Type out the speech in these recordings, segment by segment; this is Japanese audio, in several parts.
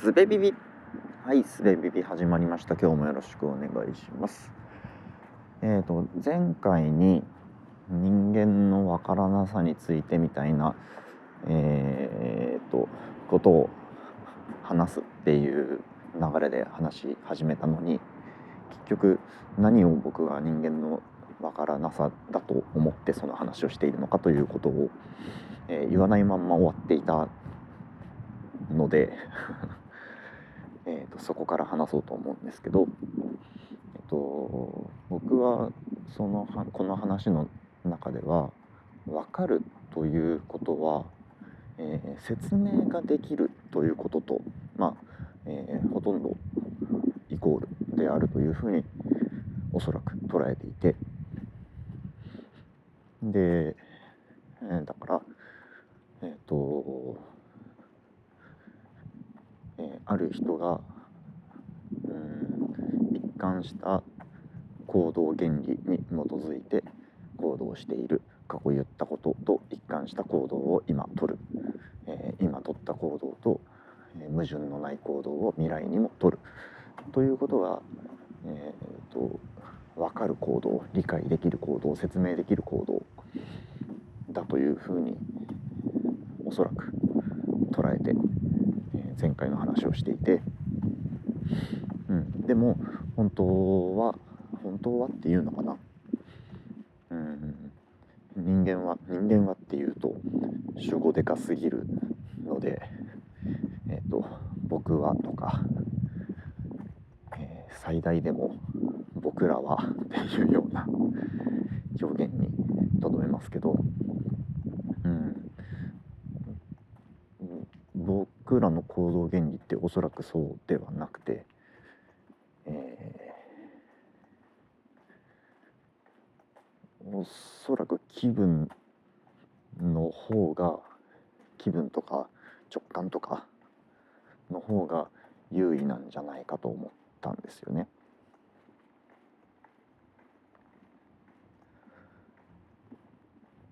すべビビはいすべビビ始まりました。今日もよろしくお願いします。えーと前回に人間のわからなさについてみたいなえーとことを話すっていう流れで話し始めたのに結局何を僕が人間のわからなさだと思ってその話をしているのかということを、えー言わないまんま終わっていたのでえーとそこから話そうと思うんですけど、えっと、僕はそのはこの話の中では分かるということは、えー説明ができるということと、まあえーほとんどイコールであるというふうにおそらく捉えていてで、えーだからえっ、とある人がうん一貫した行動原理に基づいて行動している過去言ったことと一貫した行動を今取る、えー今取った行動と、えー矛盾のない行動を未来にも取る。ということが、えー、と分かる行動理解できる行動説明できる行動だというふうにおそらく捉えて、前回の話をしていて、うん、でも本当は本当はっていうのかな、うん、人間は人間はっていうと主語でかすぎるのでえっ、と僕はとか、えー最大でも僕らはっていうような表現にとどめますけど、僕らの行動原理っておそらくそうではなくて、えーおそらく気分の方が気分とか直感とかの方が優位なんじゃないかと思ったんですよね。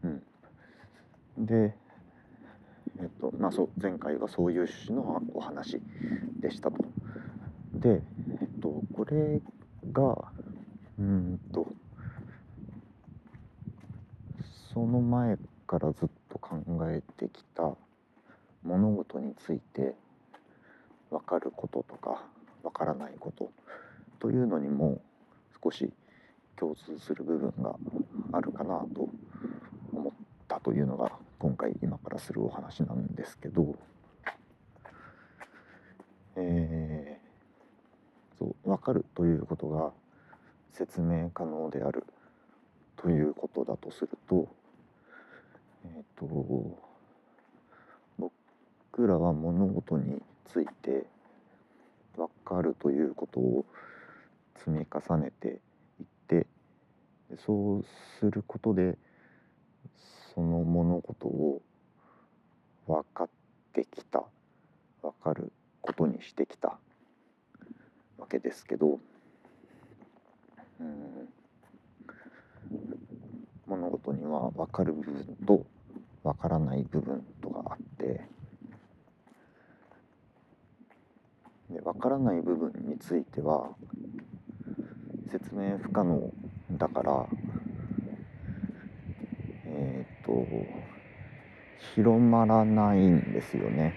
うん、でまあそ前回はそういう趣旨のお話でしたと。で、えっと、これがうんとその前からずっと考えてきた物事について分かることとか分からないことというのにも少し共通する部分があるかなと思ったというのが今回今からするお話なんですけど、えーそう分かるということが説明可能であるということだとするとえっ、と僕らは物事について分かるということを積み重ねていってそうすることでその物事を分かってきた。分かることにしてきた。わけですけど。うん。物事には分かる部分と分からない部分とがあって。で分からない部分については説明不可能だから、と広まらないんですよね。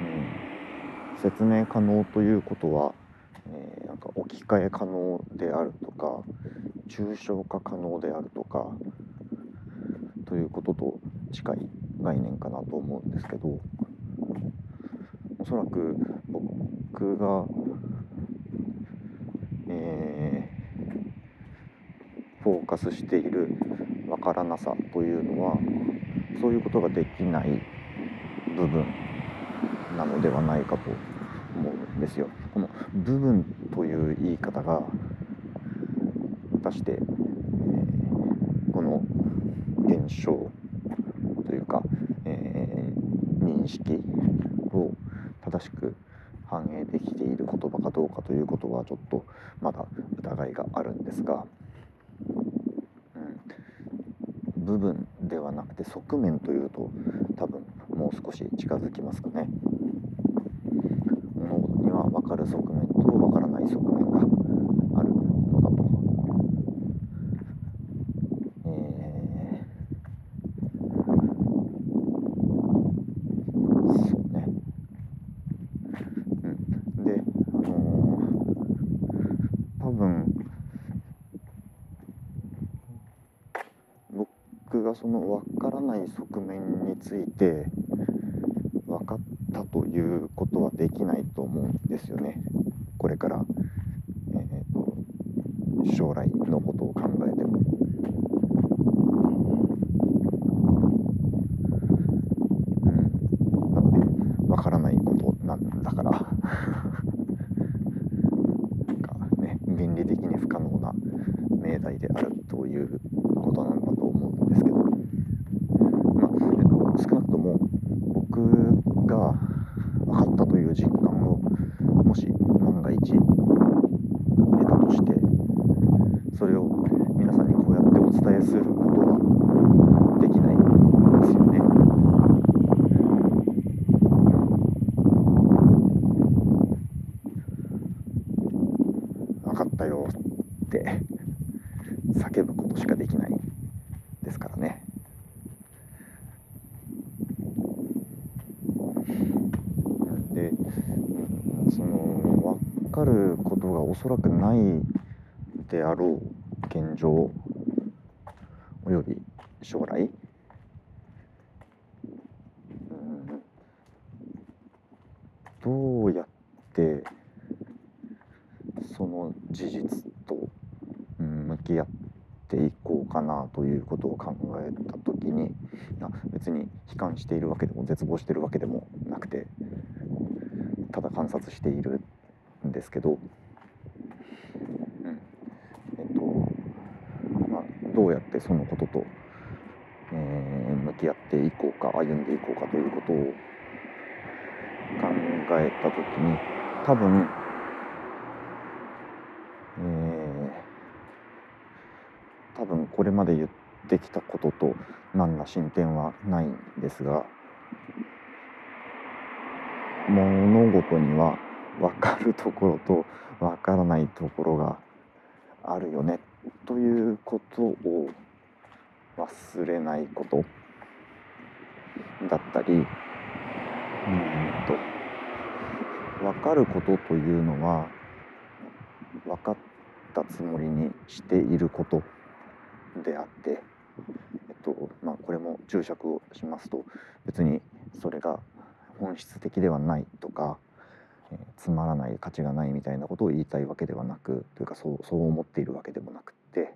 うん、説明可能ということは、えーなんか置き換え可能であるとか抽象化可能であるとかということと近い概念かなと思うんですけどおそらく僕が、えーフォーカスしているわからなさというのはそういうことができない部分なのではないかと思うんですよ。この部分という言い方が果たして、この現象というか、えー認識を正しく反映できている言葉かどうかということはちょっとまだ疑いがあるんですが、うん、部分ではなくて側面というと多分もう少し近づきますかね物事には分かる側面と分からない側面があるのだと、えー、そうねうんであのー、多分僕がその分からない側面について分かったということはできないと思うんですよね。これから、えーと、将来のことを考えても。うん、だって分からないことなんだからなんかね原理的に不可能な命題であるということなんだと思うんですけど、まあえっと、少なくとも僕が分かったという実感をもし万が一得たとしてそれを皆さんにこうやってお伝えすることはできないんですよね。分かったよって叫ぶことしかできないですからね。でその分かることがおそらくないであろう現状および将来、どうやってその事実と向き合っていこうかなということを考えた時に別に悲観しているわけでも絶望しているわけでもなくてただ観察しているんですけど、うん。えっとまあ、どうやってそのことと、えー、向き合っていこうか歩んでいこうかということを考えた時に多分、えー、多分これまで言ってきたことと何ら進展はないんですが物事には分かるところと分からないところがあるよねということを忘れないことだったりうんと分かることというのは分かったつもりにしていることであって、えっとまあ、これも注釈をしますと別にそれが本質的ではないとか、えー、つまらない価値がないみたいなことを言いたいわけではなくというかそうそう思っているわけでもなくて、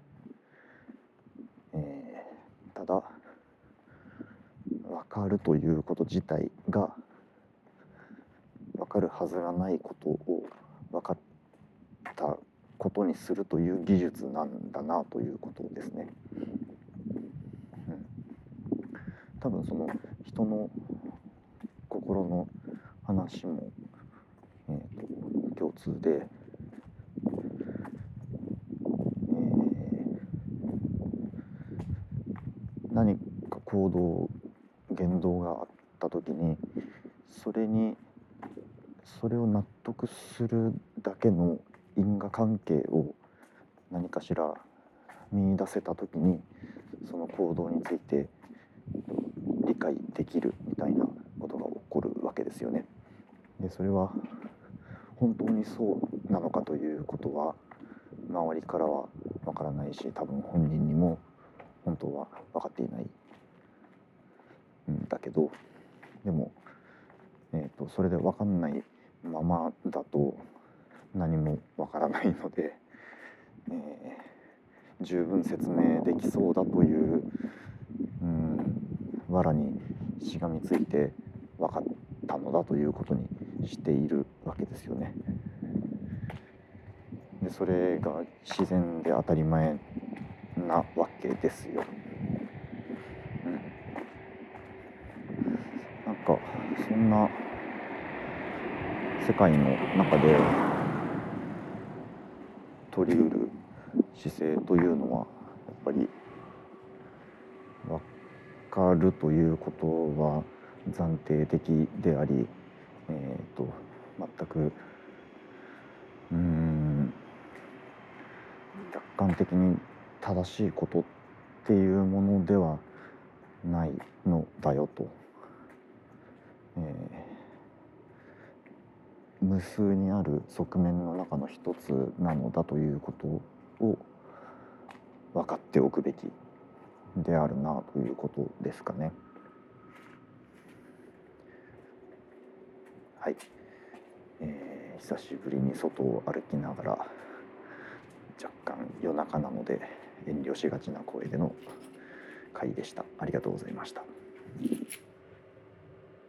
えー、ただ分かるということ自体が分かるはずがないことを分かったことにするという技術なんだなということですね。多分その人の心の話も、えーと、共通で、えー、何か行動言動があった時にそれにそれを納得するだけの因果関係を何かしら見出せた時にその行動について解できるみたいなことが起こるわけですよね。でそれは本当にそうなのかということは周りからはわからないし多分本人にも本当は分かっていないんだけどでも、えーと、それで分かんないままだと何もわからないので、えー、十分説明できそうだといううん藁にしがみついて分かったのだということにしているわけですよね。でそれが自然で当たり前なわけですよ。うん、なんかそんな世界の中で取りうる姿勢というのはやっぱりかるということは暫定的であり、えーと、全くうん客観的に正しいことっていうものではないのだよと、えー、無数にある側面の中の一つなのだということを分かっておくべき。であるなということですかね。はい、えー、久しぶりに外を歩きながら若干夜中なので遠慮しがちな声での回でした。ありがとうございました。